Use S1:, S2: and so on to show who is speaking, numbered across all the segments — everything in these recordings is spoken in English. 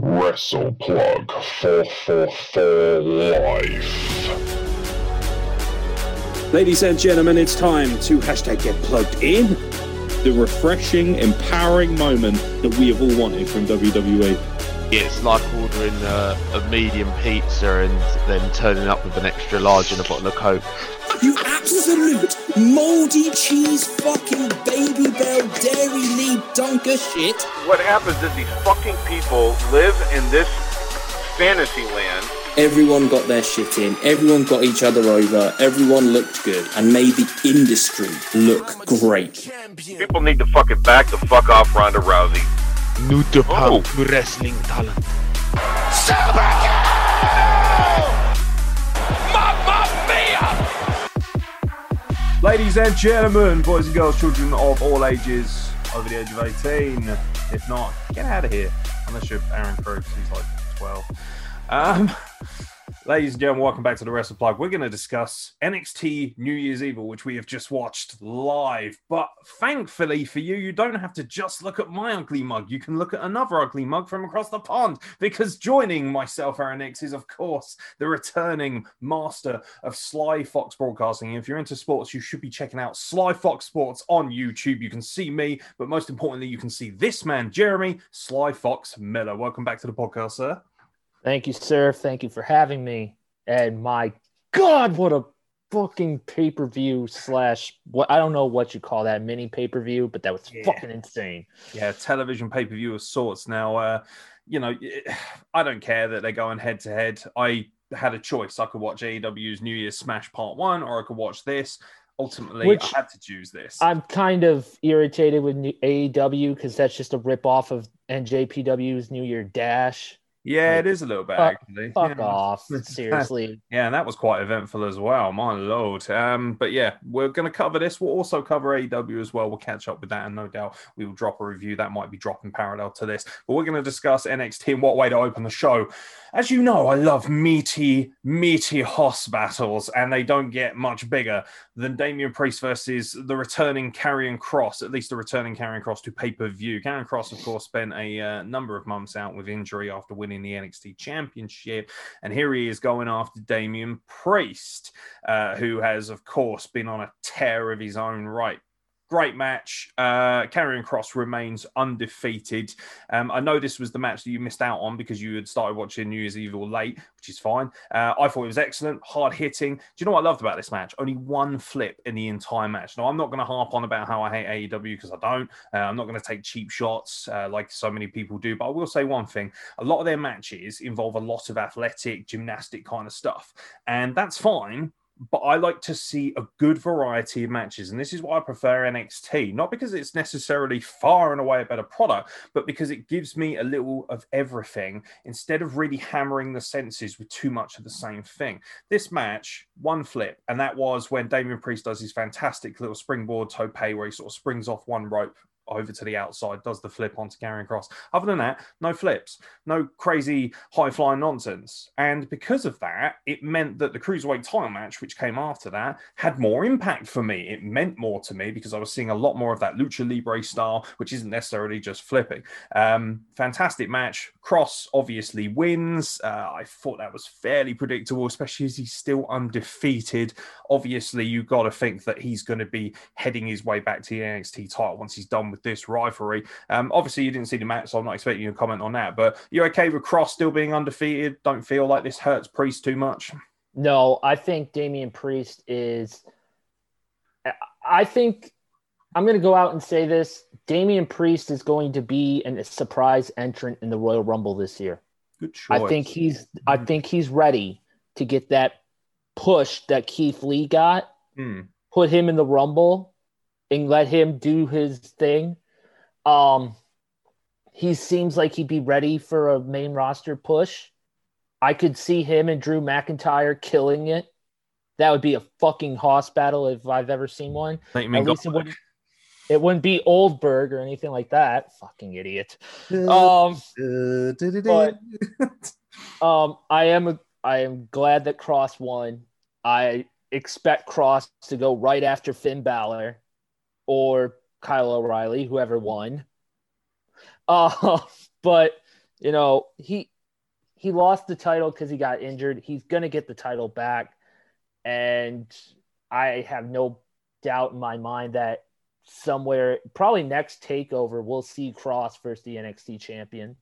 S1: Wrestle Plug 444 Life.
S2: Ladies and gentlemen, it's time to hashtag get plugged in. The refreshing, empowering moment that we have all wanted from WWE.
S3: It's like ordering a, a medium pizza and then turning up with an extra large and a bottle of Coke.
S4: You absolute moldy cheese fucking Babybel dairy leaf dunker shit.
S5: What happens is these fucking people live in this fantasy land.
S4: Everyone got their shit in. Everyone got each other over. Everyone looked good and made the industry look great.
S5: People need to fucking back the fuck off Ronda Rousey.
S3: New to
S5: Oh.
S3: wrestling talent.
S6: Ladies and gentlemen, boys and girls, children of all ages over the age of 18. If not, get out of here. Unless you're Aaron Crooks, he's like 12. Um, ladies and gentlemen, welcome back to the Wrestle Plug. We're going to discuss NXT New Year's Evil, which we have just watched live. But thankfully for you, you don't have to just look at my ugly mug. You can look at another ugly mug from across the pond because joining myself, Aeron Nix, is of course the returning master of Sly Fox Broadcasting. If you're into sports, you should be checking out Sly Fox Sports on YouTube. You can see me, but most importantly, you can see this man, Jeremy Sly Fox Miller. Welcome back to the podcast, sir.
S7: Thank you, sir. Thank you for having me. And my God, what a fucking pay per view slash what I don't know what you call that mini pay per view, but that was
S6: Yeah.
S7: fucking insane.
S6: Yeah, television pay per view of sorts. Now, uh, you know, I don't care that they're going head to head. I had a choice. I could watch AEW's New Year's Smash Part One, or I could watch this. Ultimately,
S7: Which-
S6: I had to choose this.
S7: I'm kind of irritated with new- AEW because that's just a rip off of NJPW's New Year Dash.
S6: Yeah, it is a little bit
S7: Fuck-
S6: actually.
S7: Fuck
S6: Yeah.
S7: off. Seriously.
S6: Yeah, and that was quite eventful as well. My lord. Um, but yeah, we're going to cover this. We'll also cover AEW as well. We'll catch up with that, and no doubt we will drop a review that might be dropping parallel to this. But we're going to discuss NXT and what way to open the show. As you know, I love meaty, meaty hoss battles, and they don't get much bigger than Damian Priest versus the returning Karrion Kross, at least the returning Karrion Kross to pay per view. Karrion Kross, of course, spent a uh, number of months out with injury after winning the NXT Championship. And here he is going after Damian Priest, uh, who has, of course, been on a tear of his own right. Great match. Uh, Kross remains undefeated. Um, I know this was the match that you missed out on because you had started watching New Year's Eve Evil late, which is fine. Uh, I thought it was excellent, hard hitting. Do you know what I loved about this match? Only one flip in the entire match. Now, I'm not going to harp on about how I hate AEW because I don't. Uh, I'm not going to take cheap shots uh, like so many people do. But I will say one thing a lot of their matches involve a lot of athletic, gymnastic kind of stuff. And that's fine. But I like to see a good variety of matches. And this is why I prefer NXT, not because it's necessarily far and away a better product, but because it gives me a little of everything instead of really hammering the senses with too much of the same thing. This match, one flip, and that was when Damian Priest does his fantastic little springboard tope where he sort of springs off one rope over to the outside, does the flip onto Karrion Kross. Other than that, no flips, no crazy high flying nonsense. And because of that, it meant that the cruiserweight title match, which came after that, had more impact for me. It meant more to me because I was seeing a lot more of that lucha libre style, which isn't necessarily just flipping. Um, fantastic match. Kross obviously wins. Uh, I thought that was fairly predictable, especially as he's still undefeated. Obviously, you got to think that he's going to be heading his way back to the NXT title once he's done with this rivalry. Um, obviously, you didn't see the match, so I'm not expecting you to comment on that. But you're okay with Kross still being undefeated? Don't feel like this hurts Priest too much?
S7: No, I think Damian Priest is. I- think I'm going to go out and say this: Damian Priest is going to be an, a surprise entrant in the Royal Rumble this year.
S6: Good choice.
S7: I think he's. I think he's ready to get that push that Keith Lee got.
S6: Hmm.
S7: Put him in the Rumble and let him do his thing. Um, he seems like he'd be ready for a main roster push. I could see him and Drew McIntyre killing it. That would be a fucking hoss battle if I've ever seen one.
S6: Think you mean
S7: At least it wouldn't, it wouldn't be Oldberg or anything like that. Fucking idiot. Um, but um, I am a, I am glad that Kross won. I expect Kross to go right after Finn Balor or Kyle O'Reilly, whoever won. Uh, but you know, he he lost the title because he got injured. He's gonna get the title back, and I have no doubt in my mind that somewhere, probably next takeover, we'll see Kross versus the NXT champion.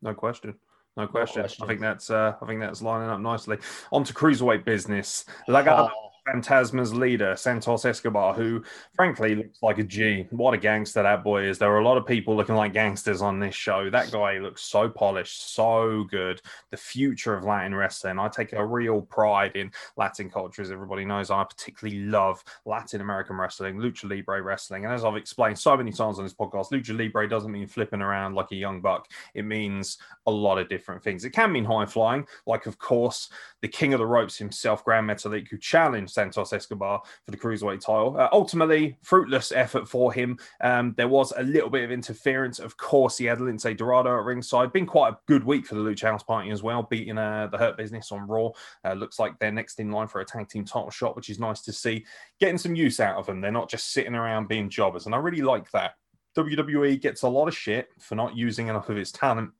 S6: No question. No question.
S7: question.
S6: I think that's uh, I think that's lining up nicely. On to cruiserweight business.
S7: Oh,
S6: Fantasma's leader, Santos Escobar, who frankly looks like a G. What a gangster that boy is. There are a lot of people looking like gangsters on this show. That guy looks so polished, so good. The future of Latin wrestling. I take a real pride in Latin culture, as everybody knows. I particularly love Latin American wrestling, Lucha Libre wrestling. And as I've explained so many times on this podcast, Lucha Libre doesn't mean flipping around like a young buck. It means a lot of different things. It can mean high flying, like, of course, the king of the ropes himself, Gran Metalik, who challenged Santos Escobar for the cruiserweight title. Uh, ultimately, fruitless effort for him. Um, there was a little bit of interference. Of course, he had Lince Dorado at ringside. Been quite a good week for the Lucha House Party as well, beating uh, the Hurt Business on Raw. Uh, looks like they're next in line for a tag team title shot, which is nice to see. Getting some use out of them. They're not just sitting around being jobbers, and I really like that. WWE gets a lot of shit for not using enough of its talent.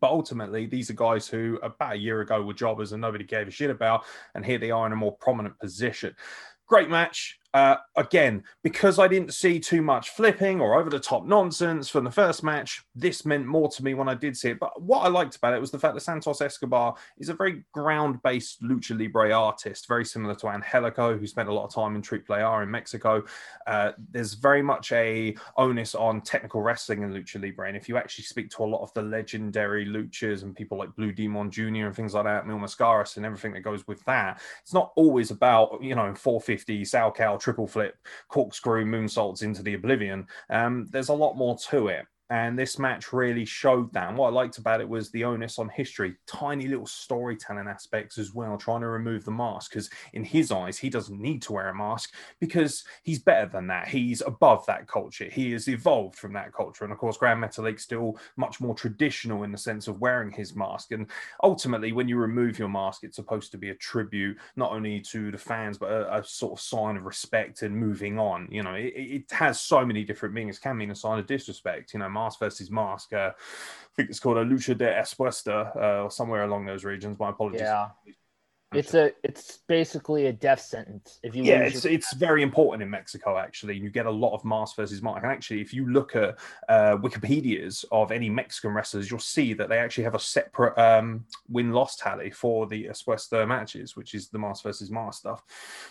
S6: But ultimately, these are guys who about a year ago were jobbers and nobody gave a shit about. And here they are in a more prominent position. Great match. Uh, again, because I didn't see too much flipping or over the top nonsense from the first match, this meant more to me when I did see it. But what I liked about it was the fact that Santos Escobar is a very ground based lucha libre artist, very similar to Angelico, who spent a lot of time in AAA in Mexico. Uh, there's very much a onus on technical wrestling in lucha libre. And if you actually speak to a lot of the legendary luchas and people like Blue Demon Jr. and things like that, Mil Mascaras and everything that goes with that, it's not always about, you know, 450, Sal Cal, triple flip, corkscrew, moonsaults into the oblivion. Um, there's a lot more to it. And this match really showed that. And what I liked about it was the onus on history, tiny little storytelling aspects as well, trying to remove the mask. Because in his eyes, he doesn't need to wear a mask because he's better than that. He's above that culture. He has evolved from that culture. And of course, Gran Metalik still much more traditional in the sense of wearing his mask. And ultimately, when you remove your mask, it's supposed to be a tribute not only to the fans, but a, a sort of sign of respect and moving on. You know, it, it has so many different meanings. It can mean a sign of disrespect. You know, mask versus mask. Uh, I think it's called a lucha de espuesta uh, or somewhere along those regions. My apologies.
S7: yeah. It's a it's basically a death sentence if you
S6: Yeah, it's
S7: your-
S6: it's very important in Mexico actually. You get a lot of mask versus mask. And actually, if you look at uh, Wikipedia's of any Mexican wrestlers, you'll see that they actually have a separate um, win loss tally for the Espuesta matches, which is the mask versus mask stuff.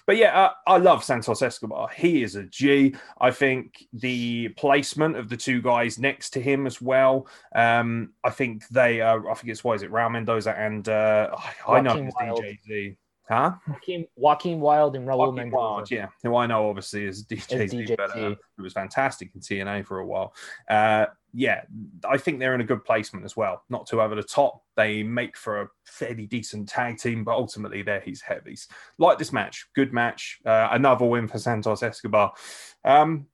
S6: But yeah, uh, I love Santos Escobar. He is a G. I think the placement of the two guys next to him as well. Um, I think they. Uh, I think it's why is it Raul Mendoza and uh, I, know
S7: Joaquin
S6: it's Wilde. Huh?
S7: Joaquin, Joaquin Wilde and Raul
S6: Joaquin
S7: Mendoza.
S6: Wilde, yeah, who I know obviously is but uh, who was fantastic in TNA for a while. Uh, yeah, I think they're in a good placement as well. Not too over the top. They make for a fairly decent tag team, but ultimately they're his heavies. Like this match, good match. Uh, another win for Santos Escobar. Um,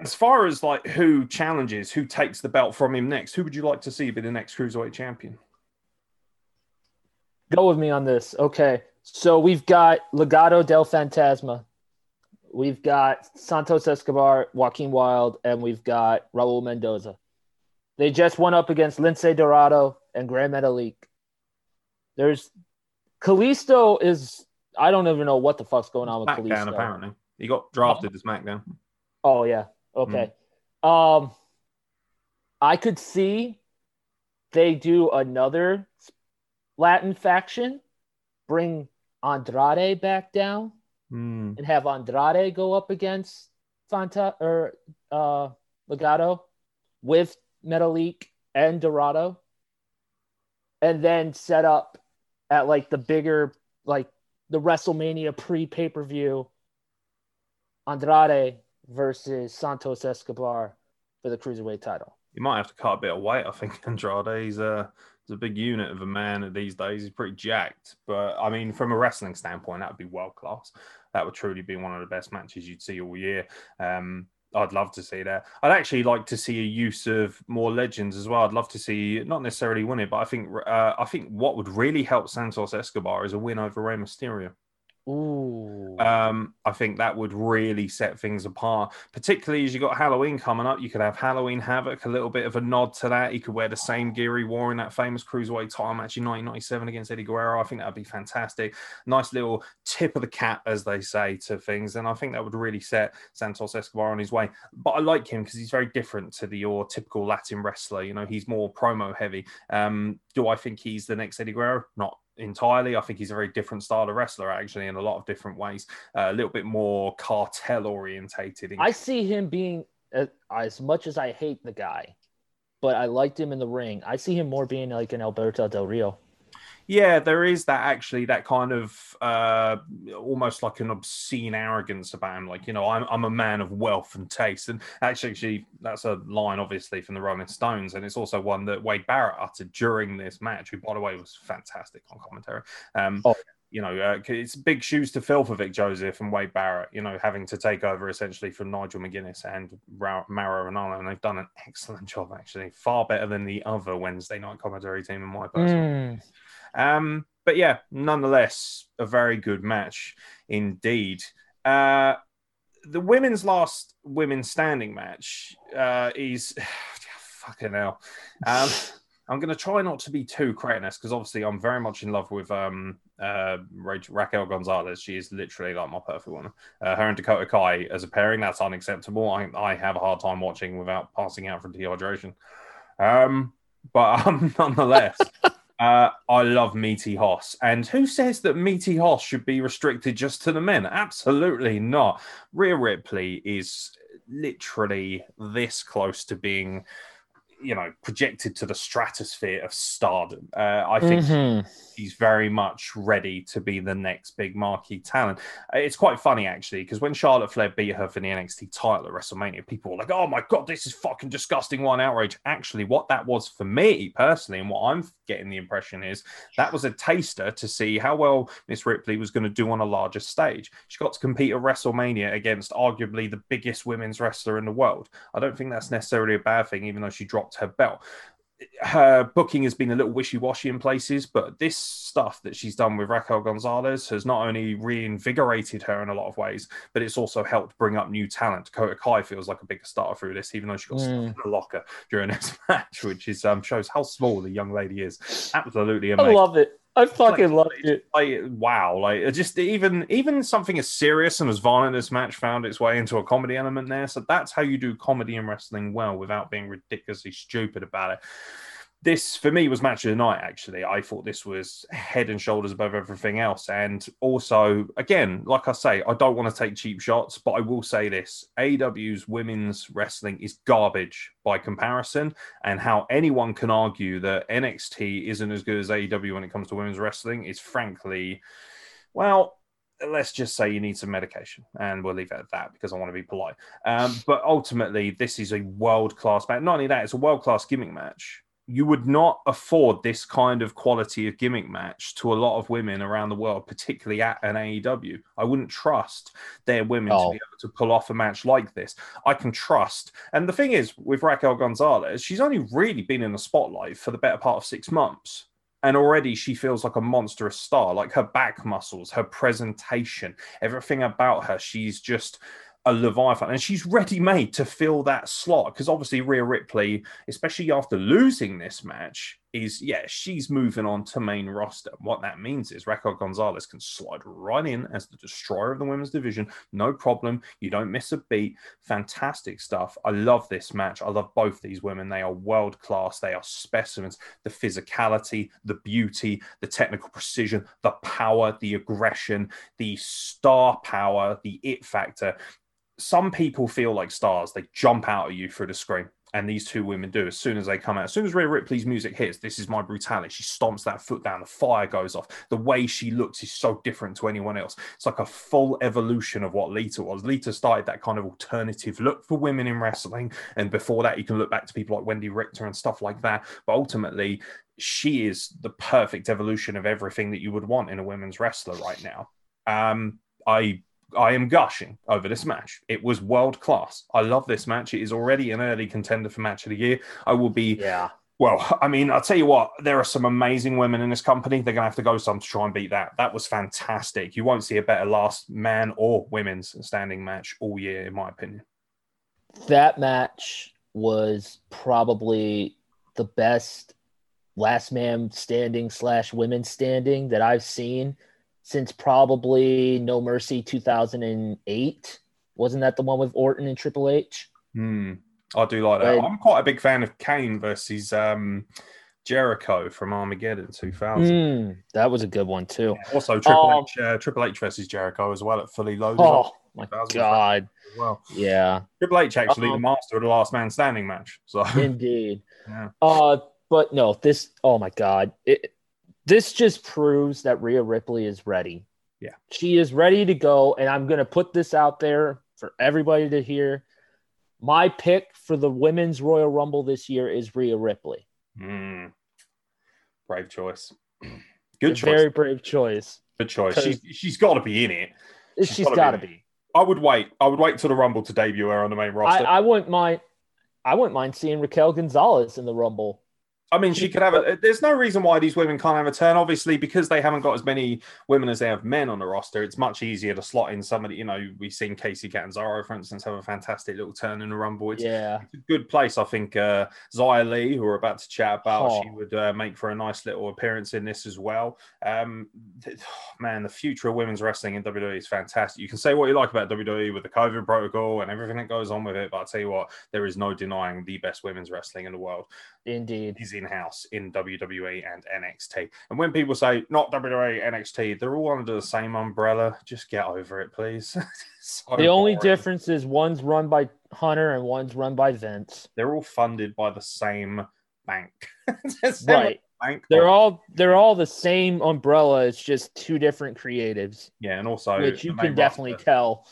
S6: as far as like who challenges, who takes the belt from him next, who would you like to see be the next cruiserweight champion?
S7: Go with me on this. Okay. So we've got Legado del Fantasma. We've got Santos Escobar, Joaquin Wilde, and we've got Raul Mendoza. They just went up against Lince Dorado and Gran Metalik. There's Kalisto is I don't even know what the fuck's going on with
S6: SmackDown,
S7: Kalisto.
S6: apparently. He got drafted to SmackDown.
S7: Oh yeah. Okay. Um I could see they do another Latin faction, bring Andrade back down
S6: Hmm.
S7: and have Andrade go up against Fanta or uh Legado with Metalik and Dorado. And then set up at like the bigger like the WrestleMania pre pay-per-view Andrade versus Santos Escobar for the cruiserweight title.
S6: You might have to cut a bit of weight. I think Andrade. He's he's a big unit of a man these days. He's pretty jacked, but I mean, from a wrestling standpoint, that would be world class. That would truly be one of the best matches you'd see all year. Um, I'd love to see that. I'd actually like to see a use of more legends as well. I'd love to see not necessarily win it, but I think uh, I think what would really help Santos Escobar is a win over Rey Mysterio.
S7: Ooh.
S6: Um, I think that would really set things apart, particularly as you got Halloween coming up. You could have Halloween Havoc, a little bit of a nod to that. He could wear the same gear he wore in that famous cruiserweight title match in 1997 against Eddie Guerrero. I think that would be fantastic. Nice little tip of the cap, as they say, to things. And I think that would really set Santos Escobar on his way. But I like him because he's very different to the your typical Latin wrestler. You know, he's more promo heavy. Um, do I think he's the next Eddie Guerrero? Not entirely. I think he's a very different style of wrestler, actually, in a lot of different ways. Uh, a little bit more cartel orientated.
S7: I see him being uh, as much as I hate the guy, but I liked him in the ring. I see him more being like an Alberto Del Rio.
S6: Yeah, there is that actually that kind of uh, almost like an obscene arrogance about him. Like, you know, I'm, I'm a man of wealth and taste. And actually, actually, that's a line obviously from the Rolling Stones. And it's also one that Wade Barrett uttered during this match, who, by the way, was fantastic on commentary. Um,
S7: Oh.
S6: You know, uh, it's big shoes to fill for Vic Joseph and Wade Barrett, you know, having to take over essentially from Nigel McGuinness and Ra- Mauro Ranallo. And they've done an excellent job, actually. Far better than the other Wednesday night commentary team, in my personal
S7: Mm.
S6: Um, but yeah, nonetheless, a very good match indeed. Uh, the women's last women's standing match uh, is fucking hell. Um, I'm going to try not to be too cretinous because obviously I'm very much in love with um, uh, Ra- Raquel Gonzalez. She is literally like my perfect one. Uh, her and Dakota Kai as a pairing, that's unacceptable. I, I have a hard time watching without passing out from dehydration. Um, but um, nonetheless. Uh, I love Meaty Hoss. And who says that Meaty Hoss should be restricted just to the men? Absolutely not. Rhea Ripley is literally this close to being, you know, projected to the stratosphere of stardom. Uh, I think
S7: Mhm.
S6: he's very much ready to be the next big marquee talent. Uh, It's quite funny actually because when Charlotte Flair beat her for the NXT title at WrestleMania, people were like, "Oh my god, this is fucking disgusting!" One outrage. Actually, what that was for me personally, and what I'm getting the impression is that was a taster to see how well Miss Ripley was going to do on a larger stage. She got to compete at WrestleMania against arguably the biggest women's wrestler in the world. I don't think that's necessarily a bad thing, even though she dropped her belt her booking has been a little wishy-washy in places, but this stuff that she's done with Raquel Gonzalez has not only reinvigorated her in a lot of ways, but it's also helped bring up new talent. Dakota Kai feels like a bigger starter through this, even though she got stuck
S7: Mm.
S6: in a locker during this match, which is um, shows how small the young lady is. Absolutely amazing.
S7: I love it. I fucking
S6: Like,
S7: loved it.
S6: like wow like just even even something as serious and as violent as match found its way into a comedy element there so that's how you do comedy and wrestling well without being ridiculously stupid about it this for me was match of the night actually. I thought this was head and shoulders above everything else. And also again like i say i don't want to take cheap shots but i will say this. AEW's women's wrestling is garbage by comparison. And how anyone can argue that nxt isn't as good as aew when it comes to women's wrestling is frankly well let's just say you need some medication. And we'll leave it at that because i want to be polite. Um, but ultimately this is a world-class match. Not only that it's a world-class gimmick match you would not afford this kind of quality of gimmick match to a lot of women around the world, particularly at an AEW. I wouldn't trust their women to
S7: oh.
S6: be able to pull off a match like this. I can trust. And the thing is, with Raquel Gonzalez, she's only really been in the spotlight for the better part of six months. And already she feels like a monstrous star, like her back muscles, her presentation, everything about her. She's just a Leviathan, and she's ready made to fill that slot because obviously Rhea Ripley, especially after losing this match, is yeah she's moving on to main roster. What that means is Raquel Gonzalez can slide right in as the destroyer of the women's division, no problem. You don't miss a beat. Fantastic stuff. I love this match. I love both these women. They are world class. They are specimens. The physicality, the beauty, the technical precision, the power, the aggression, the star power, the it factor some people feel like stars. They jump out at you through the screen. And these two women do as soon as they come out. As soon as Rhea Ripley's music hits, this is my brutality. She stomps that foot down, the fire goes off. The way she looks is so different to anyone else. It's like a full evolution of what Lita was. Lita started that kind of alternative look for women in wrestling. And before that, you can look back to people like Wendi Richter and stuff like that. But ultimately, she is the perfect evolution of everything that you would want in a women's wrestler right now. Um, I I am gushing over this match. It was world class. I love this match. It is already an early contender for match of the year. I will be
S7: Yeah.
S6: Well, I mean, I'll tell you what, there are some amazing women in this company. They're going to have to go some to try and beat that. That was fantastic. You won't see a better last man or women's standing match all year, in my opinion.
S7: That match was probably the best last man standing slash women standing that I've seen since probably No Mercy 2008. Wasn't that the one with Orton and Triple H?
S6: Hmm. I do like that.
S7: Right.
S6: I'm quite a big fan of Kane versus um, Jericho from Armageddon 2000.
S7: Mm, that was a good one too.
S6: Also, Triple
S7: Um,
S6: H, uh, Triple H versus Jericho as well at Fully Loaded.
S7: Oh my god.
S6: well.
S7: Yeah,
S6: Triple H actually the
S7: Um,
S6: master of the last man standing match. So
S7: indeed.
S6: Yeah.
S7: Uh but no, this oh my god. It this just proves that Rhea Ripley is ready.
S6: Yeah.
S7: She is ready to go and I'm going to put this out there for everybody to hear. My pick for the women's Royal Rumble this year is Rhea Ripley.
S6: Mm. brave choice. Good choice.
S7: Very brave choice.
S6: Good choice. She's she's got to be in it. She's
S7: She's
S6: gotta be.
S7: be.
S6: I would wait. I would wait till the Rumble to debut her on the main
S7: I,
S6: roster.
S7: I wouldn't mind. I wouldn't mind seeing Raquel Gonzalez in the Rumble.
S6: I mean, she could have a. There's no reason why these women can't have a turn. Obviously, because they haven't got as many women as they have men on the roster, it's much easier to slot in somebody. You know, we've seen Kacy Catanzaro, for instance, have a fantastic little turn in the Rumble. It's,
S7: Yeah,
S6: it's a good place. I think uh, Xia Li, who we're about to chat about,
S7: Oh.
S6: she would uh, make for a nice little appearance in this as well. Um, th- man, the future of women's wrestling in WWE is fantastic. You can say what you like about WWE with the COVID protocol and everything that goes on with it, but I'll tell you what, there is no denying the best women's wrestling in the world
S7: indeed.
S6: is in house in WWE and NXT. And when people say not WWE, NXT, they're all under the same umbrella. Just get over it, please. So
S7: The only
S6: boring.
S7: difference is one's run by Hunter and one's run by Vince.
S6: they're all funded by the same bank. The
S7: Right.
S6: Bank.
S7: They're all they're all the same umbrella. It's just two different creatives,
S6: yeah, and also
S7: which you can definitely
S6: roster-
S7: tell.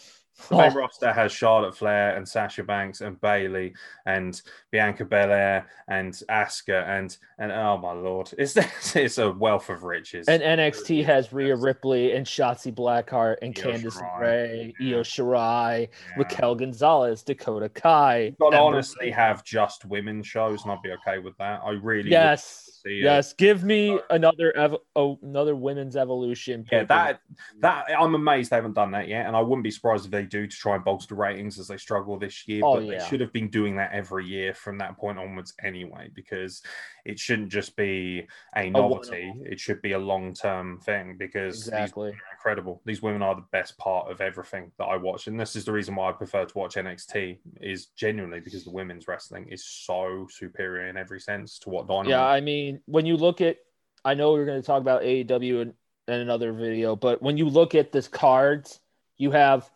S6: The main
S7: Oh,
S6: roster has Charlotte Flair and Sasha Banks and Bayley and Bianca Belair and Asuka and and oh my lord, it's it's a wealth of riches.
S7: and NXT has Rhea Ripley and Shotzi Blackheart and
S6: Io
S7: Candice
S6: Shirai.
S7: Ray,
S6: Yeah.
S7: Io Shirai,
S6: Yeah.
S7: Raquel Gonzalez, Dakota Kai.
S6: But honestly, have just women shows, and I'd be okay with that. I really would
S7: yes,
S6: see it.
S7: yes. Give me another ev- oh, another women's evolution.
S6: Yeah, that that I'm amazed they haven't done that yet, and I wouldn't be surprised if they do to try and bolster ratings as they struggle this year.
S7: Oh,
S6: but they should have been doing that every year from that point onwards anyway, because it shouldn't just be a novelty;
S7: one-off.
S6: it should be a long-term thing. Because
S7: exactly.
S6: women are incredible. These women are the best part of everything that I watch, and this is the reason why I prefer to watch NXT. Is genuinely because the women's wrestling is so superior in every sense to what Dynamite.
S7: Yeah, I mean, when you look at, I know we're going to talk about AEW in, in another video, but when you look at this cards, you have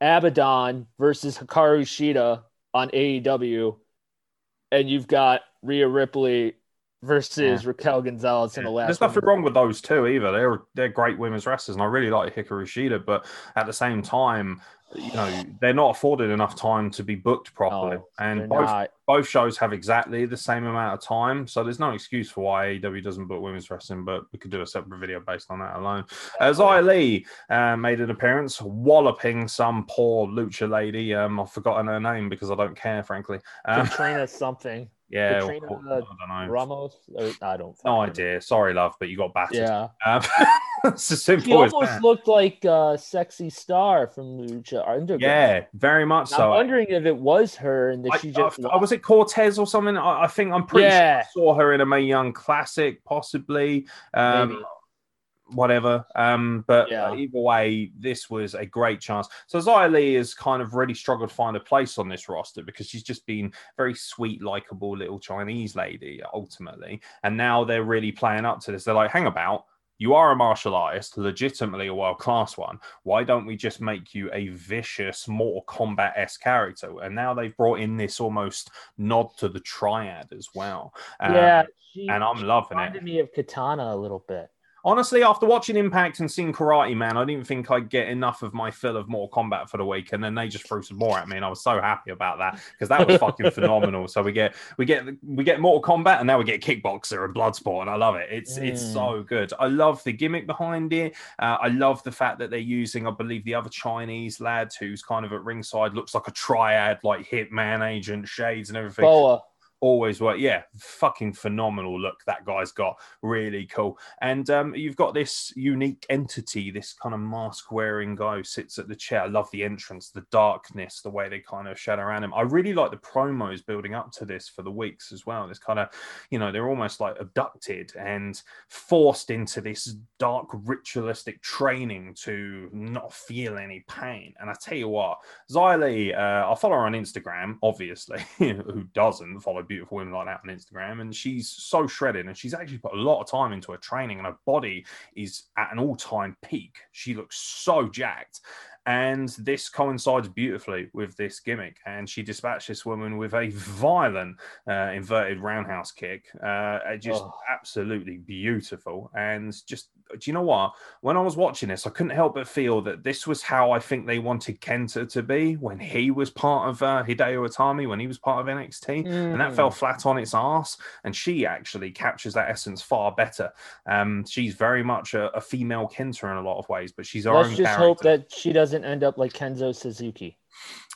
S7: Abaddon versus Hikaru Shida on AEW, and you've got Rhea Ripley versus Raquel Gonzalez in the last.
S6: There's nothing wrong with those two either. They're they're great women's wrestlers, and I really like Hikaru Shida. But at the same time, you know, they're not afforded enough time to be booked properly.
S7: No,
S6: and both
S7: not.
S6: both shows have exactly the same amount of time, so there's no excuse for why AEW doesn't book women's wrestling. But we could do a separate video based on that alone. Xia Li uh, made an appearance, walloping some poor lucha lady. Um, I've forgotten her name because I don't care, frankly. Um,
S7: Katrina something.
S6: Yeah,
S7: Katrina,
S6: or- I don't know.
S7: Ramos? Or, I don't.
S6: No idea. Sorry, love, but you got battered.
S7: Yeah.
S6: Um, it's as simple as
S7: almost
S6: that.
S7: looked like uh, sexy star from Lucha Underground.
S6: Yeah, very much so.
S7: I'm wondering if it was her and that
S6: I,
S7: she just
S6: I- was it Cortez or something? I, I think I'm pretty
S7: Yeah.
S6: sure I saw her in a Mae Young Classic, possibly. Um,
S7: Maybe.
S6: Whatever. Um, but
S7: Yeah.
S6: uh, either way, this was a great chance. So Xia Li has kind of really struggled to find a place on this roster because she's just been very sweet, likable little Chinese lady ultimately. And now they're really playing up to this. They're like, hang about. You are a martial artist, legitimately a world class one. Why don't we just make you a vicious Mortal Kombat esque character? And now they've brought in this almost nod to the triad as well. Um,
S7: yeah, she,
S6: and I'm loving
S7: reminded
S6: it.
S7: me of Katana a little bit.
S6: Honestly, after watching Impact and seeing Karate Man, I didn't think I'd get enough of my fill of Mortal Kombat for the week, and then they just threw some more at me, and I was so happy about that because that was fucking phenomenal. So we get we get we get Mortal Kombat, and now we get Kickboxer and Bloodsport, and I love it. It's it's
S7: Mm.
S6: so good. I love the gimmick behind it. Uh, I love the fact that they're using, I believe, the other Chinese lad who's kind of at ringside looks like a triad, like Hitman agent, shades, and everything.
S7: Boa.
S6: Always work. Yeah, fucking phenomenal look that guy's got. Really cool. And um, you've got this unique entity, this kind of mask wearing guy who sits at the chair. I love the entrance, the darkness, the way they kind of shadow around him. I really like the promos building up to this for the weeks as well. This kind of, you know, they're almost like abducted and forced into this dark ritualistic training to not feel any pain. And I tell you what, Xia Li, uh, I'll follow her on Instagram, obviously. Who doesn't follow beautiful women like that on Instagram? And she's so shredded and she's actually put a lot of time into her training and her body is at an all time peak. She looks so jacked. And this coincides beautifully with this gimmick. And she dispatched this woman with a violent uh, inverted roundhouse kick. Uh, just
S7: Oh.
S6: absolutely beautiful. And just, do you know what? When I was watching this, I couldn't help but feel that this was how I think they wanted Kenta to be when he was part of uh, Hideo Itami, when he was part of NXT. And that
S7: Mm.
S6: fell flat on its ass. And she actually captures that essence far better. Um, she's very much a, a female Kenta in a lot of ways, but she's her
S7: Let's
S6: own
S7: just
S6: character.
S7: hope that she doesn't end up like Kenzo Suzuki.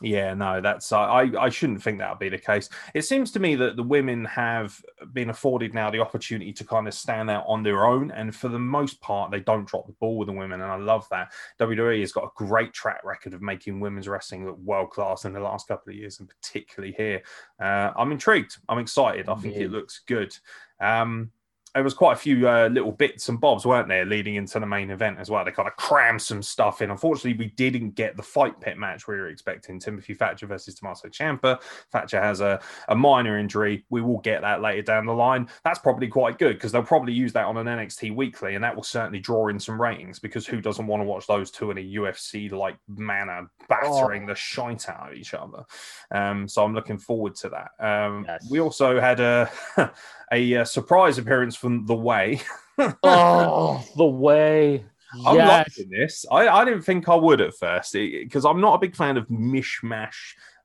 S6: Yeah, no, that's uh, I. I shouldn't think that would be the case. It seems to me that the women have been afforded now the opportunity to kind of stand out on their own, and for the most part, they don't drop the ball with the women, and I love that. WWE has got a great track record of making women's wrestling look world class in the last couple of years, and particularly here. Uh, I'm intrigued. I'm excited. I think it looks good. Um, there was quite a few uh, little bits and bobs, weren't there, leading into the main event as well. They kind of crammed some stuff in. Unfortunately, we didn't get the fight pit match we were expecting. Timothy Thatcher versus Tommaso Ciampa. Thatcher has a, a minor injury. We will get that later down the line. That's probably quite good because they'll probably use that on an NXT weekly, and that will certainly draw in some ratings because who doesn't want to watch those two in a UFC like manner battering the shite out of each other? Um, so I'm looking forward to that. Um,
S7: Yes.
S6: We also had a a, uh surprise appearance from The Way.
S7: oh, the way.
S6: I'm
S7: Yes.
S6: liking this. I, I didn't think I would at first because I'm not a big fan of mishmash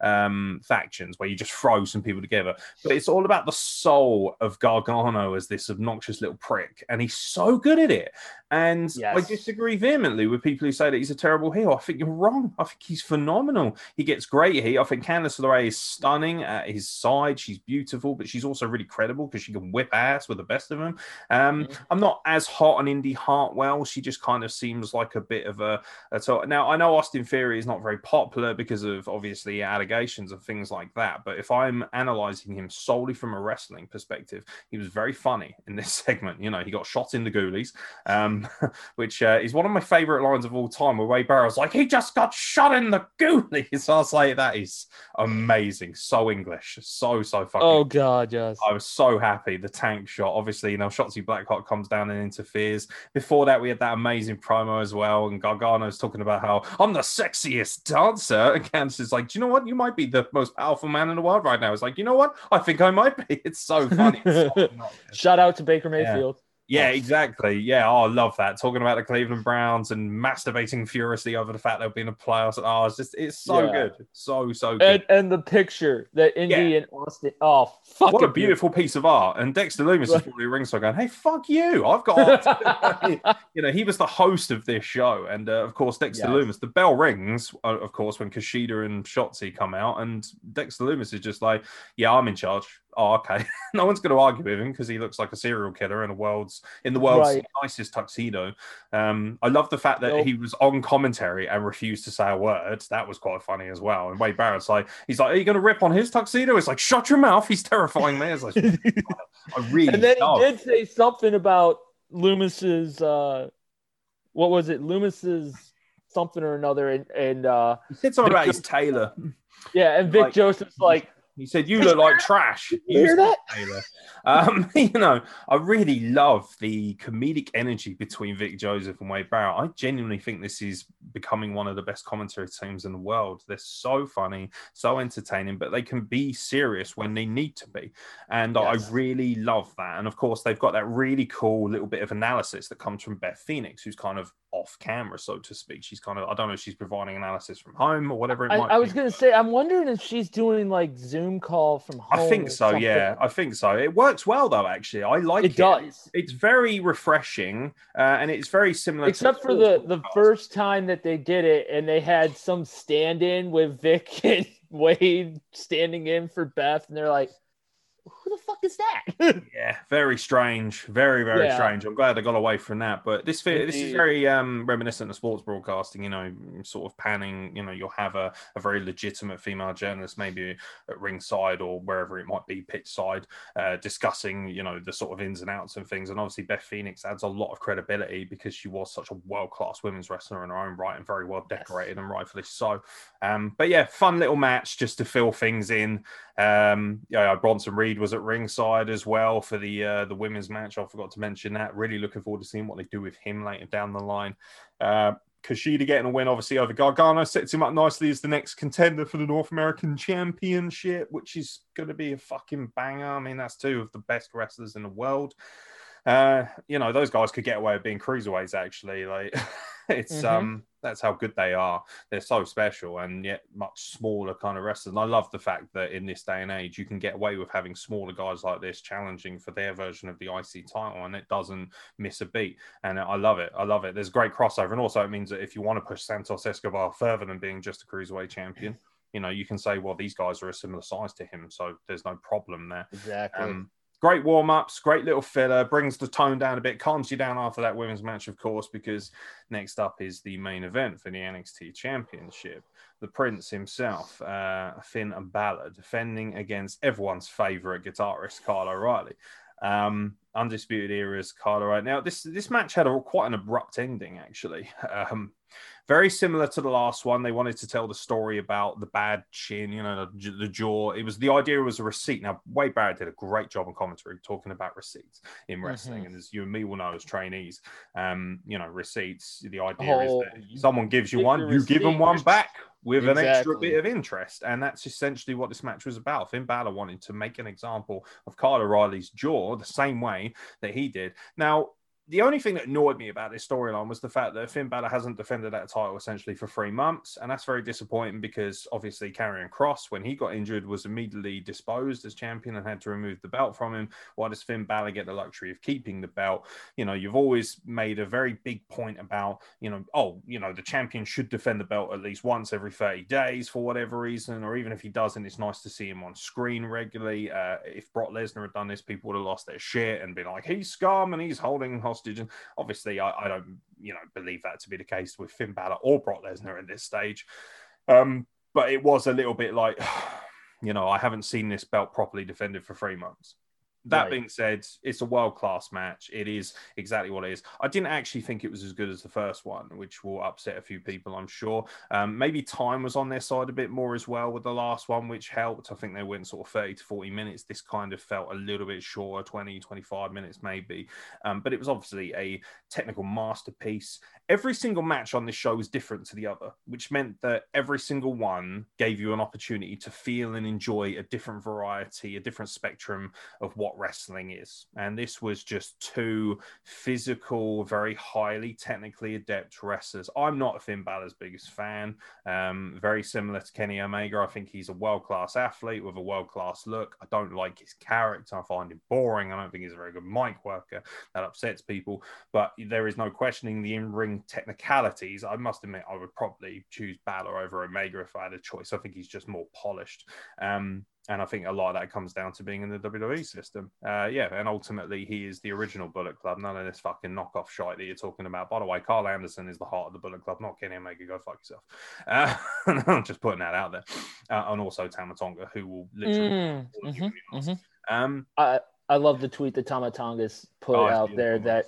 S6: um, factions where you just throw some people together. But it's all about the soul of Gargano as this obnoxious little prick, and he's so good at it. And I disagree vehemently with people who say that he's a terrible heel. I think you're wrong. I think he's phenomenal. He gets great heat. I think Candice LeRae is stunning at his side. She's beautiful, but she's also really credible because she can whip ass with the best of them. Um, I'm not as hot on Indi Hartwell. She just kind of seems like a bit of a, a now. I know Austin Theory is not very popular because of obviously allegations and things like that. But if I'm analyzing him solely from a wrestling perspective, he was very funny in this segment. You know, he got shot in the ghoulies, um, which uh, is one of my favorite lines of all time. Where Wade Barrett's like, "He just got shot in the ghoulies." I was like, "That is amazing, so English, so so fucking."
S7: Oh God, yes.
S6: I was so happy. The tank shot, obviously, you know, Shotzi Blackheart comes down and interferes. Before that, we had that amazing promo as well. And Gargano's talking about how I'm the sexiest dancer. And Candice is like, Do you know what? You might be the most powerful man in the world right now. It's like, You know what? I think I might be. It's so funny. It's so.
S7: Shout out to Baker Mayfield.
S6: Yeah, exactly. Yeah, oh, I love that. Talking about the Cleveland Browns and masturbating furiously over the fact they've been in a playoffs. Oh, it's just it's so
S7: Yeah.
S6: good. So, so good.
S7: And and the picture that Indi
S6: Yeah.
S7: and Austin. Oh, fucking
S6: what a beautiful piece of art. And Dexter Lumis is probably ringside going, Hey, fuck you. I've got you know, he was the host of this show. And uh, of course, Dexter
S7: Yes.
S6: Loomis, the bell rings, uh, of course, when Kushida and Shotzi come out. And Dexter Lumis is just like, Yeah, I'm in charge. Oh, okay. no one's going to argue with him because he looks like a serial killer in the world's in the world's
S7: Right.
S6: nicest tuxedo. Um, I love the fact that
S7: Nope.
S6: he was on commentary and refused to say a word. That was quite funny as well. And Wade Barrett's like, he's like, Are you going to rip on his tuxedo? It's like, Shut your mouth. He's terrifying me. It's like, I really
S7: and then he did say something about Lumis's. uh What was it? Lumis's something or another, and and uh
S6: He said something about
S7: Vic-
S6: his tailor.
S7: yeah, and Vic
S6: Like-
S7: Joseph's like,
S6: He said, "You look like trash."
S7: you hear that?
S6: Um, you know, I really love the comedic energy between Vic Joseph and Wade Barrett. I genuinely think this is becoming one of the best commentary teams in the world. They're so funny, so entertaining, but they can be serious when they need to be. And
S7: Yes.
S6: I really love that. And of course, they've got that really cool little bit of analysis that comes from Beth Phoenix, who's kind of off camera, so to speak. She's kind of, I don't know if she's providing analysis from home or whatever it
S7: I,
S6: might
S7: I was gonna say, I'm wondering if she's doing like Zoom call from home.
S6: I think so.
S7: something.
S6: Yeah, I think so. It works well though. Actually, I like it.
S7: it does.
S6: It's very refreshing, uh, and it's very similar.
S7: Except
S6: to
S7: for the the first time that they did it, and they had some stand-in with Vic and Wade standing in for Beth, and they're like, who the fuck is that?
S6: Yeah, very strange, very very
S7: Yeah.
S6: strange. I'm glad I got away from that, but this this is very um, reminiscent of sports broadcasting. You know, sort of panning. You know, you'll have a, a very legitimate female journalist, maybe at ringside or wherever it might be, pitch side, uh, discussing you know the sort of ins and outs and things. And obviously, Beth Phoenix adds a lot of credibility because she was such a world class women's wrestler in her own right and very well
S7: Yes.
S6: decorated and rightfully so. Um, but yeah, fun little match just to fill things in. Um, yeah, Bronson Reed was at ringside as well for the uh, the women's match. I forgot to mention that. Really looking forward to seeing what they do with him later down the line. Uh, Kushida getting a win, obviously, over Gargano sets him up nicely as the next contender for the North American Championship, which is going to be a fucking banger. I mean, that's two of the best wrestlers in the world. Uh, you know, those guys could get away with being cruiserweights. Actually, like it's
S7: Mhm.
S6: um, that's how good they are. They're so special and yet much smaller kind of wrestlers. And I love the fact that in this day and age, you can get away with having smaller guys like this challenging for their version of the IC title, and it doesn't miss a beat. And I love it. I love it. There's great crossover, and also it means that if you want to push Santos Escobar further than being just a cruiserweight champion. You know, you can say, well, these guys are a similar size to him, so there's no problem there.
S7: exactly.
S6: Um, great warm ups, great little filler, brings the tone down a bit, calms you down after that women's match, of course, because next up is the main event for the NXT Championship. The Prince himself, uh, Finn Balor, defending against everyone's favorite guitarist, Kyle O'Reilly. Um, Undisputed Era's Kyle O'Reilly. Now, this this match had a quite an abrupt ending, actually. Um, very similar to the last one. They wanted to tell the story about the bad chin, you know, the, the jaw. It was the idea was a receipt. Now, Wade Barrett did a great job on commentary talking about receipts in wrestling,
S7: Mhm.
S6: and as you and me will know as trainees, um, you know, receipts. The idea is
S7: Oh,
S6: that someone gives you
S7: give
S6: one, you give them one back with an extra bit of interest, and that's essentially what this match was about. Finn Balor wanted to make an example of Kyle O'Reilly's jaw the same way that he did. Now, the only thing that annoyed me about this storyline was the fact that Finn Balor hasn't defended that title essentially for three months, and that's very disappointing because obviously Karrion Kross, when he got injured, was immediately disposed as champion and had to remove the belt from him. Why does Finn Balor get the luxury of keeping the belt? You know, you've always made a very big point about, you know, oh, you know, the champion should defend the belt at least once every 30 days for whatever reason, or even if he doesn't, it's nice to see him on screen regularly. Uh, if Brock Lesnar had done this, people would have lost their shit and been like, he's scum and he's holding hostage. And obviously, I, I don't, you know, believe that to be the case with Finn Balor or Brock Lesnar at this stage. Um, but it was a little bit like, you know, I haven't seen this belt properly defended for three months. That
S7: Right.
S6: being said, it's a world class match. It is exactly what it is. I didn't actually think it was as good as the first one, which will upset a few people, I'm sure. Um, maybe time was on their side a bit more as well with the last one, which helped. I think they went sort of 30 to 40 minutes. This kind of felt a little bit shorter, 20, 25 minutes maybe. Um, but it was obviously a technical masterpiece. Every single match on this show was different to the other, which meant that every single one gave you an opportunity to feel and enjoy a different variety, a different spectrum of what wrestling is. And this was just two physical, very highly technically adept wrestlers. I'm not a Finn Balor's biggest fan. Um, very similar to Kenny Omega. I think he's a world class athlete with a world class look. I don't like his character. I find him boring. I don't think he's a very good mic worker. That upsets people. But there is no questioning the in ring technicalities. I must admit, I would probably choose Balor over Omega if I had a choice. I think he's just more polished. Um, and I think a lot of that comes down to being in the WWE system. Uh, yeah, and ultimately he is the original Bullet Club. None of this fucking knockoff shite that you're talking about. By the way, Karl Anderson is the heart of the Bullet Club, not Kenny Omega. Go fuck yourself. Uh, I'm just putting that out there. Uh, and also Tama Tonga, who will literally.
S7: Mm,
S6: will give
S7: mhm,
S6: me an answer.
S7: mhm.
S6: Um,
S7: I I love the tweet that Tama Tonga's put
S6: Oh,
S7: out there. That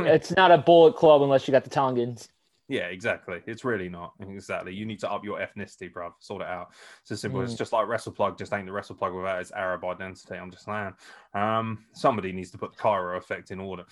S7: it's not a bullet club unless you got the Tongans.
S6: Yeah, exactly. It's really not. Exactly. You need to up your ethnicity, bruv. Sort it out. It's as simple. It's
S7: Mm.
S6: just like WrestlePlug just ain't the WrestlePlug without its Arab identity. I'm just saying. Um, somebody needs to put the Cairo effect in order.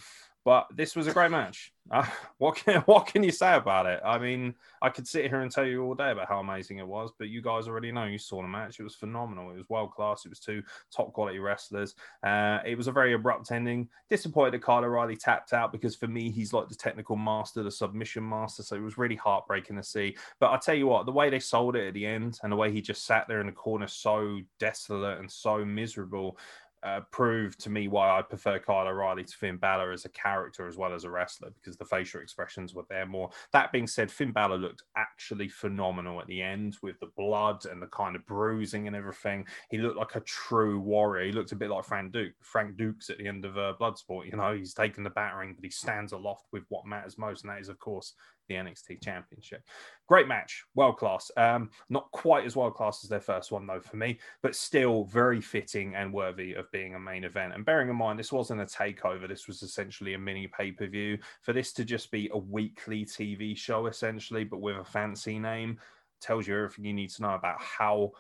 S6: But this was a great match. Uh, what can what can you say about it? I mean, I could sit here and tell you all day about how amazing it was, but you guys already know. You saw the match. It was phenomenal. It was world class. It was two top quality wrestlers. Uh, it was a very abrupt ending. Disappointed that Kyle O'Reilly tapped out because for me, he's like the technical master, the submission master. So it was really heartbreaking to see. But I tell you what, the way they sold it at the end and the way he just sat there in the corner so desolate and so miserable. Uh, proved to me why I prefer Kyle O'Reilly to Finn Balor as a character as well as a wrestler because the facial expressions were there more. That being said, Finn Balor looked actually phenomenal at the end with the blood and the kind of bruising and everything. He looked like a true warrior. He looked a bit like Frank Duke, Frank Dux at the end of uh, Bloodsport. You know, he's taken the battering, but he stands aloft with what matters most, and that is, of course, the NXT Championship. Great match, world class. Um, not quite as world class as their first one, though, for me, but still very fitting and worthy of being a main event. And bearing in mind, this wasn't a takeover, this was essentially a mini pay per view. For this to just be a weekly TV show, essentially, but with a fancy name, tells you everything you need to know about how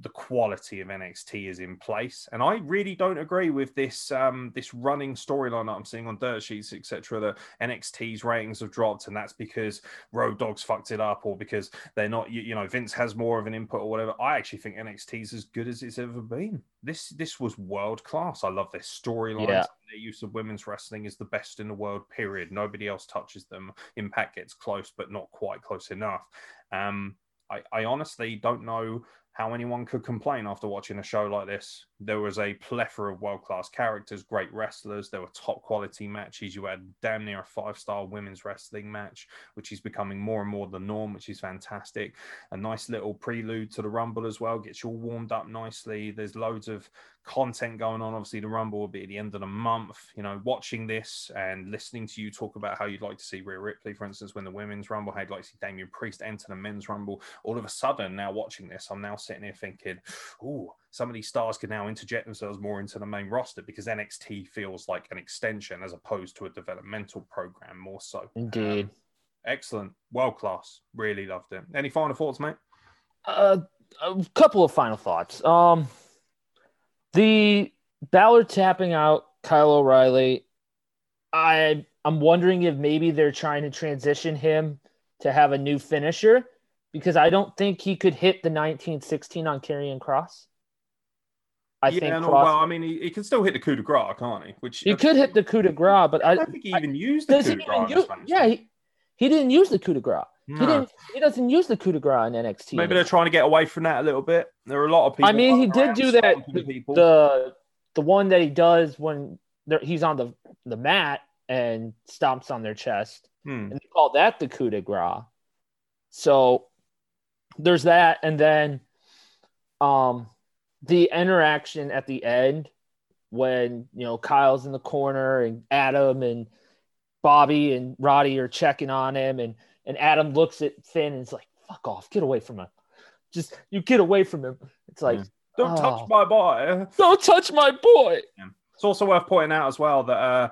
S6: the quality of NXT is in place. And I really don't agree with this um, this running storyline that I'm seeing on dirt sheets, etc. That NXT's ratings have dropped, and that's because Road Dogs fucked it up, or because they're not. You, you know, Vince has more of an input or whatever. I actually think NXT's as good as it's ever been. This this was world class. I love their storylines.
S7: Yeah.
S6: Their use of women's wrestling is the best in the world. Period. Nobody else touches them. Impact gets close, but not quite close enough. Um, I, I honestly don't know how anyone could complain after watching a show like this. There was a plethora of world class characters, great wrestlers. There were top quality matches. You had damn near a five star women's wrestling match, which is becoming more and more the norm, which is fantastic. A nice little prelude to the Rumble as well, gets you all warmed up nicely. There's loads of content going on. Obviously, the Rumble will be at the end of the month. You know, watching this and listening to you talk about how you'd like to see Rhea Ripley, for instance, when the women's Rumble, how you'd like to see Damian Priest enter the men's Rumble. All of a sudden, now watching this, I'm now sitting here thinking, ooh, some of these stars can now interject themselves more into the main roster because NXT feels like an extension as opposed to a developmental program more so.
S7: Indeed.
S6: Excellent. World class. Really loved it. Any final thoughts, mate?
S7: Uh, a couple of final thoughts. Um, the Balor tapping out Kyle O'Reilly. I I'm wondering if maybe they're trying to transition him to have a new finisher because I don't think he could hit the 1916 on Karrion Kross. I
S6: yeah,
S7: think
S6: no,
S7: Kross,
S6: well, I mean, he, he can still hit the coup de grace, can't he? Which
S7: he could hit the coup de grace, but
S6: I
S7: I,
S6: don't think he
S7: I-
S6: even used the coup de grace.
S7: use, yeah, he, he didn't use the coup de grace. He didn't. He doesn't use the coup de grace in NXT.
S6: Maybe they're trying to get away from that a little bit. There are a lot of people.
S7: I mean, he did do that.
S6: People.
S7: The the one that he does when he's on the the mat and stomps on their chest,
S6: Hmm.
S7: and they call that the coup de grace. So there's that, and then um the interaction at the end when you know Kyle's in the corner and Adam and Bobby and Roddy are checking on him, and and Adam looks at Finn and is like, "Fuck off, get away from him." Just you get away from him. It's like,
S6: Don't
S7: Oh.
S6: touch my boy.
S7: don't touch my boy.
S6: It's also worth pointing out as well that uh,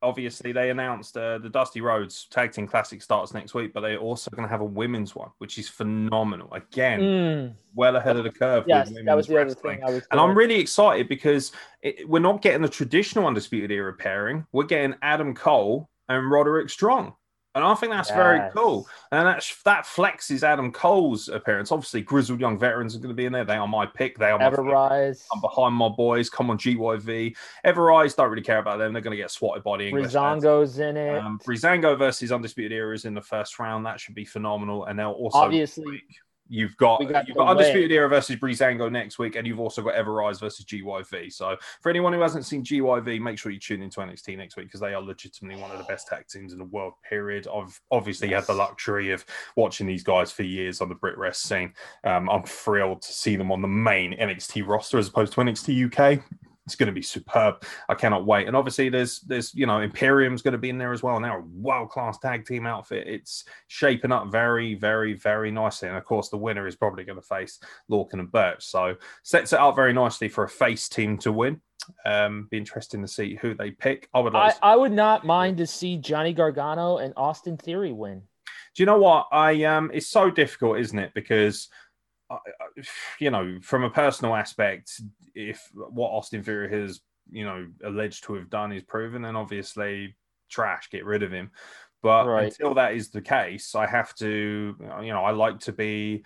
S6: obviously they announced uh, the Dusty Rhodes Tag Team Classic starts next week, but they're also going to have a women's one, which is phenomenal. Again,
S7: Mm,
S6: well ahead of the curve.
S7: yes, that was the other thing.
S6: And I'm really excited because it, we're not getting the traditional Undisputed Era pairing. We're getting Adam Cole and Roderick Strong. And I think that's very cool. And that's, that flexes Adam Cole's appearance. Obviously, Grizzled Young Veterans are going to be in there. They are my pick. They are my
S7: Ever-Rise.
S6: I'm behind my boys. Come on, GYV. Ever-Rise, don't really care about them. They're going to get swatted by the English. lads.
S7: Breezango's in it.
S6: Um, Breezango versus Undisputed Era is in the first round. That should be phenomenal. And they'll also
S7: Obviously,
S6: you've got,
S7: got
S6: you've got Undisputed
S7: win.
S6: Era versus Breezango next week, and you've also got Ever-Rise versus GYV. So for anyone who hasn't seen GYV, make sure you tune into NXT next week because they are legitimately one of the best tag teams in the world. Period. I've obviously had the luxury of watching these guys for years on the BritWres scene. Um, I'm thrilled to see them on the main NXT roster as opposed to NXT UK. It's going to be superb. I cannot wait. And obviously, there's there's you know Imperium's going to be in there as well. Now, a world class tag team outfit. It's shaping up very, very, very nicely. And of course, the winner is probably going to face Lorcan and Burch. So sets it up very nicely for a face team to win. Um, be interesting to see who they pick. I would
S7: I,
S6: like. to-
S7: I would not mind to see Johnny Gargano and Austin Theory win.
S6: Do you know what I um? It's so difficult, isn't it? Because I, I- you know, from a personal aspect, if what Austin Theory has you know alleged to have done is proven, then obviously trash, get rid of him. But
S7: Right.
S6: until that is the case, I have to, you know, I like to be,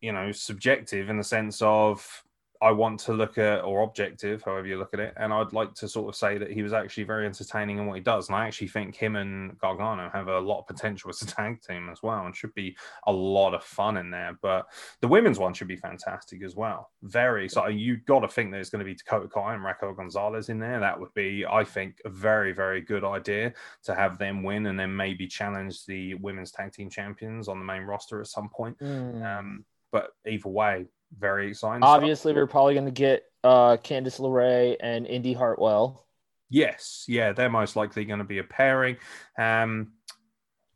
S6: you know, subjective in the sense of I want to look at, or objective, however you look at it, and I'd like to sort of say that he was actually very entertaining in what he does. And I actually think him and Gargano have a lot of potential as a tag team as well, and should be a lot of fun in there. But the women's one should be fantastic as well. Very exciting. You've got to think there's going to be Dakota Kai and Raquel Gonzalez in there. That would be, I think, a very, very good idea to have them win and then maybe challenge the women's tag team champions on the main roster at some point.
S7: Hmm.
S6: Um, but either way, very exciting. stuff.
S7: Obviously, we're probably going to get uh, Candice LeRae and Indi Hartwell.
S6: Yes, yeah, they're most likely going to be a pairing. Um,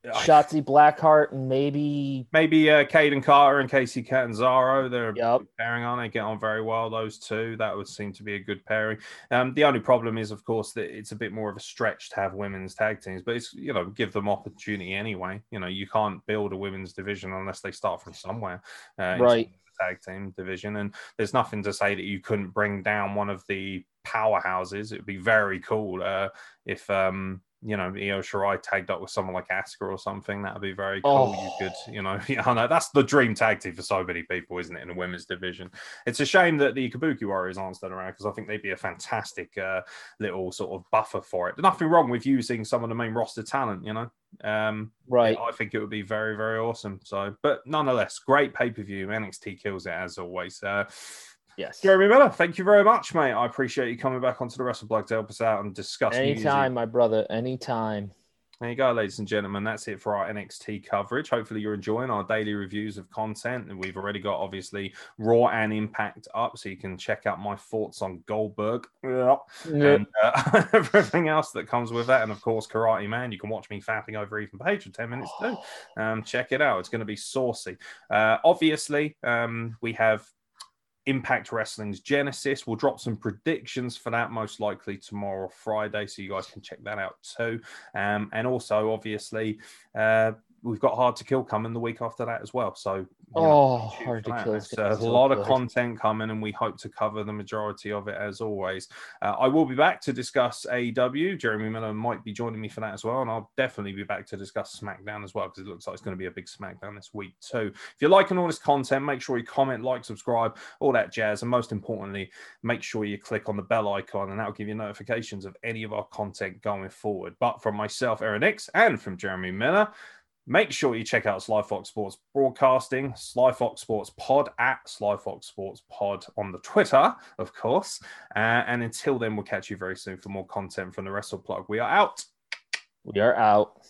S7: Shotzi Blackheart and maybe
S6: maybe uh, Kayden Carter and Kacy Catanzaro. They're
S7: Yep.
S6: pairing on. They get on very well. Those two that would seem to be a good pairing. Um, the only problem is, of course, that it's a bit more of a stretch to have women's tag teams, but it's you know give them opportunity anyway. You know you can't build a women's division unless they start from somewhere. Uh,
S7: Right.
S6: Tag team division, and there's nothing to say that you couldn't bring down one of the powerhouses. It would be very cool uh, if um, you know Io Shirai tagged up with someone like Asuka or something. That would be very cool. You
S7: Oh.
S6: could, you know, yeah, I know that's the dream tag team for so many people, isn't it? In the women's division, it's a shame that the Kabuki Warriors aren't still around because I think they'd be a fantastic uh, little sort of buffer for it. There's nothing wrong with using some of the main roster talent, you know. Um,
S7: right.
S6: I think it would be very, very awesome. So, but nonetheless, great pay per view. NXT kills it as always. Uh,
S7: Yes.
S6: Jeremy Miller, thank you very much, mate. I appreciate you coming back onto the Wrestle Plug to help us out and discuss. music.
S7: Anytime, my brother. Anytime.
S6: There you go, ladies and gentlemen. That's it for our NXT coverage. Hopefully, you're enjoying our daily reviews of content. And we've already got obviously Raw and Impact up, so you can check out my thoughts on Goldberg and uh, everything else that comes with that. And of course, Karate Man. You can watch me fapping over Ethan Page for 10 minutes too. Um, check it out. It's going to be saucy. Uh, obviously, um, we have Impact Wrestling's Genesis. We'll drop some predictions for that most likely tomorrow or Friday, so you guys can check that out too. Um, and also, obviously, uh, we've got Hard to Kill coming the week after that as well. So, you know,
S7: Oh, hard to kill. Gonna
S6: a
S7: so
S6: lot of content coming, and we hope to cover the majority of it as always. Uh, I will be back to discuss AEW. Jeremy Miller might be joining me for that as well, and I'll definitely be back to discuss SmackDown as well because it looks like it's going to be a big SmackDown this week too. If you're liking all this content, make sure you comment, like, subscribe, all that jazz, and most importantly, make sure you click on the bell icon, and that'll give you notifications of any of our content going forward. But from myself, Aeron Nix, and from Jeremy Miller. Make sure you check out Sly Fox Sports Broadcasting, Sly Fox Sports Pod at Sly Fox Sports Pod on the Twitter, of course. Uh, and until then, we'll catch you very soon for more content from the Wrestle Plug. We are out.
S7: We are out.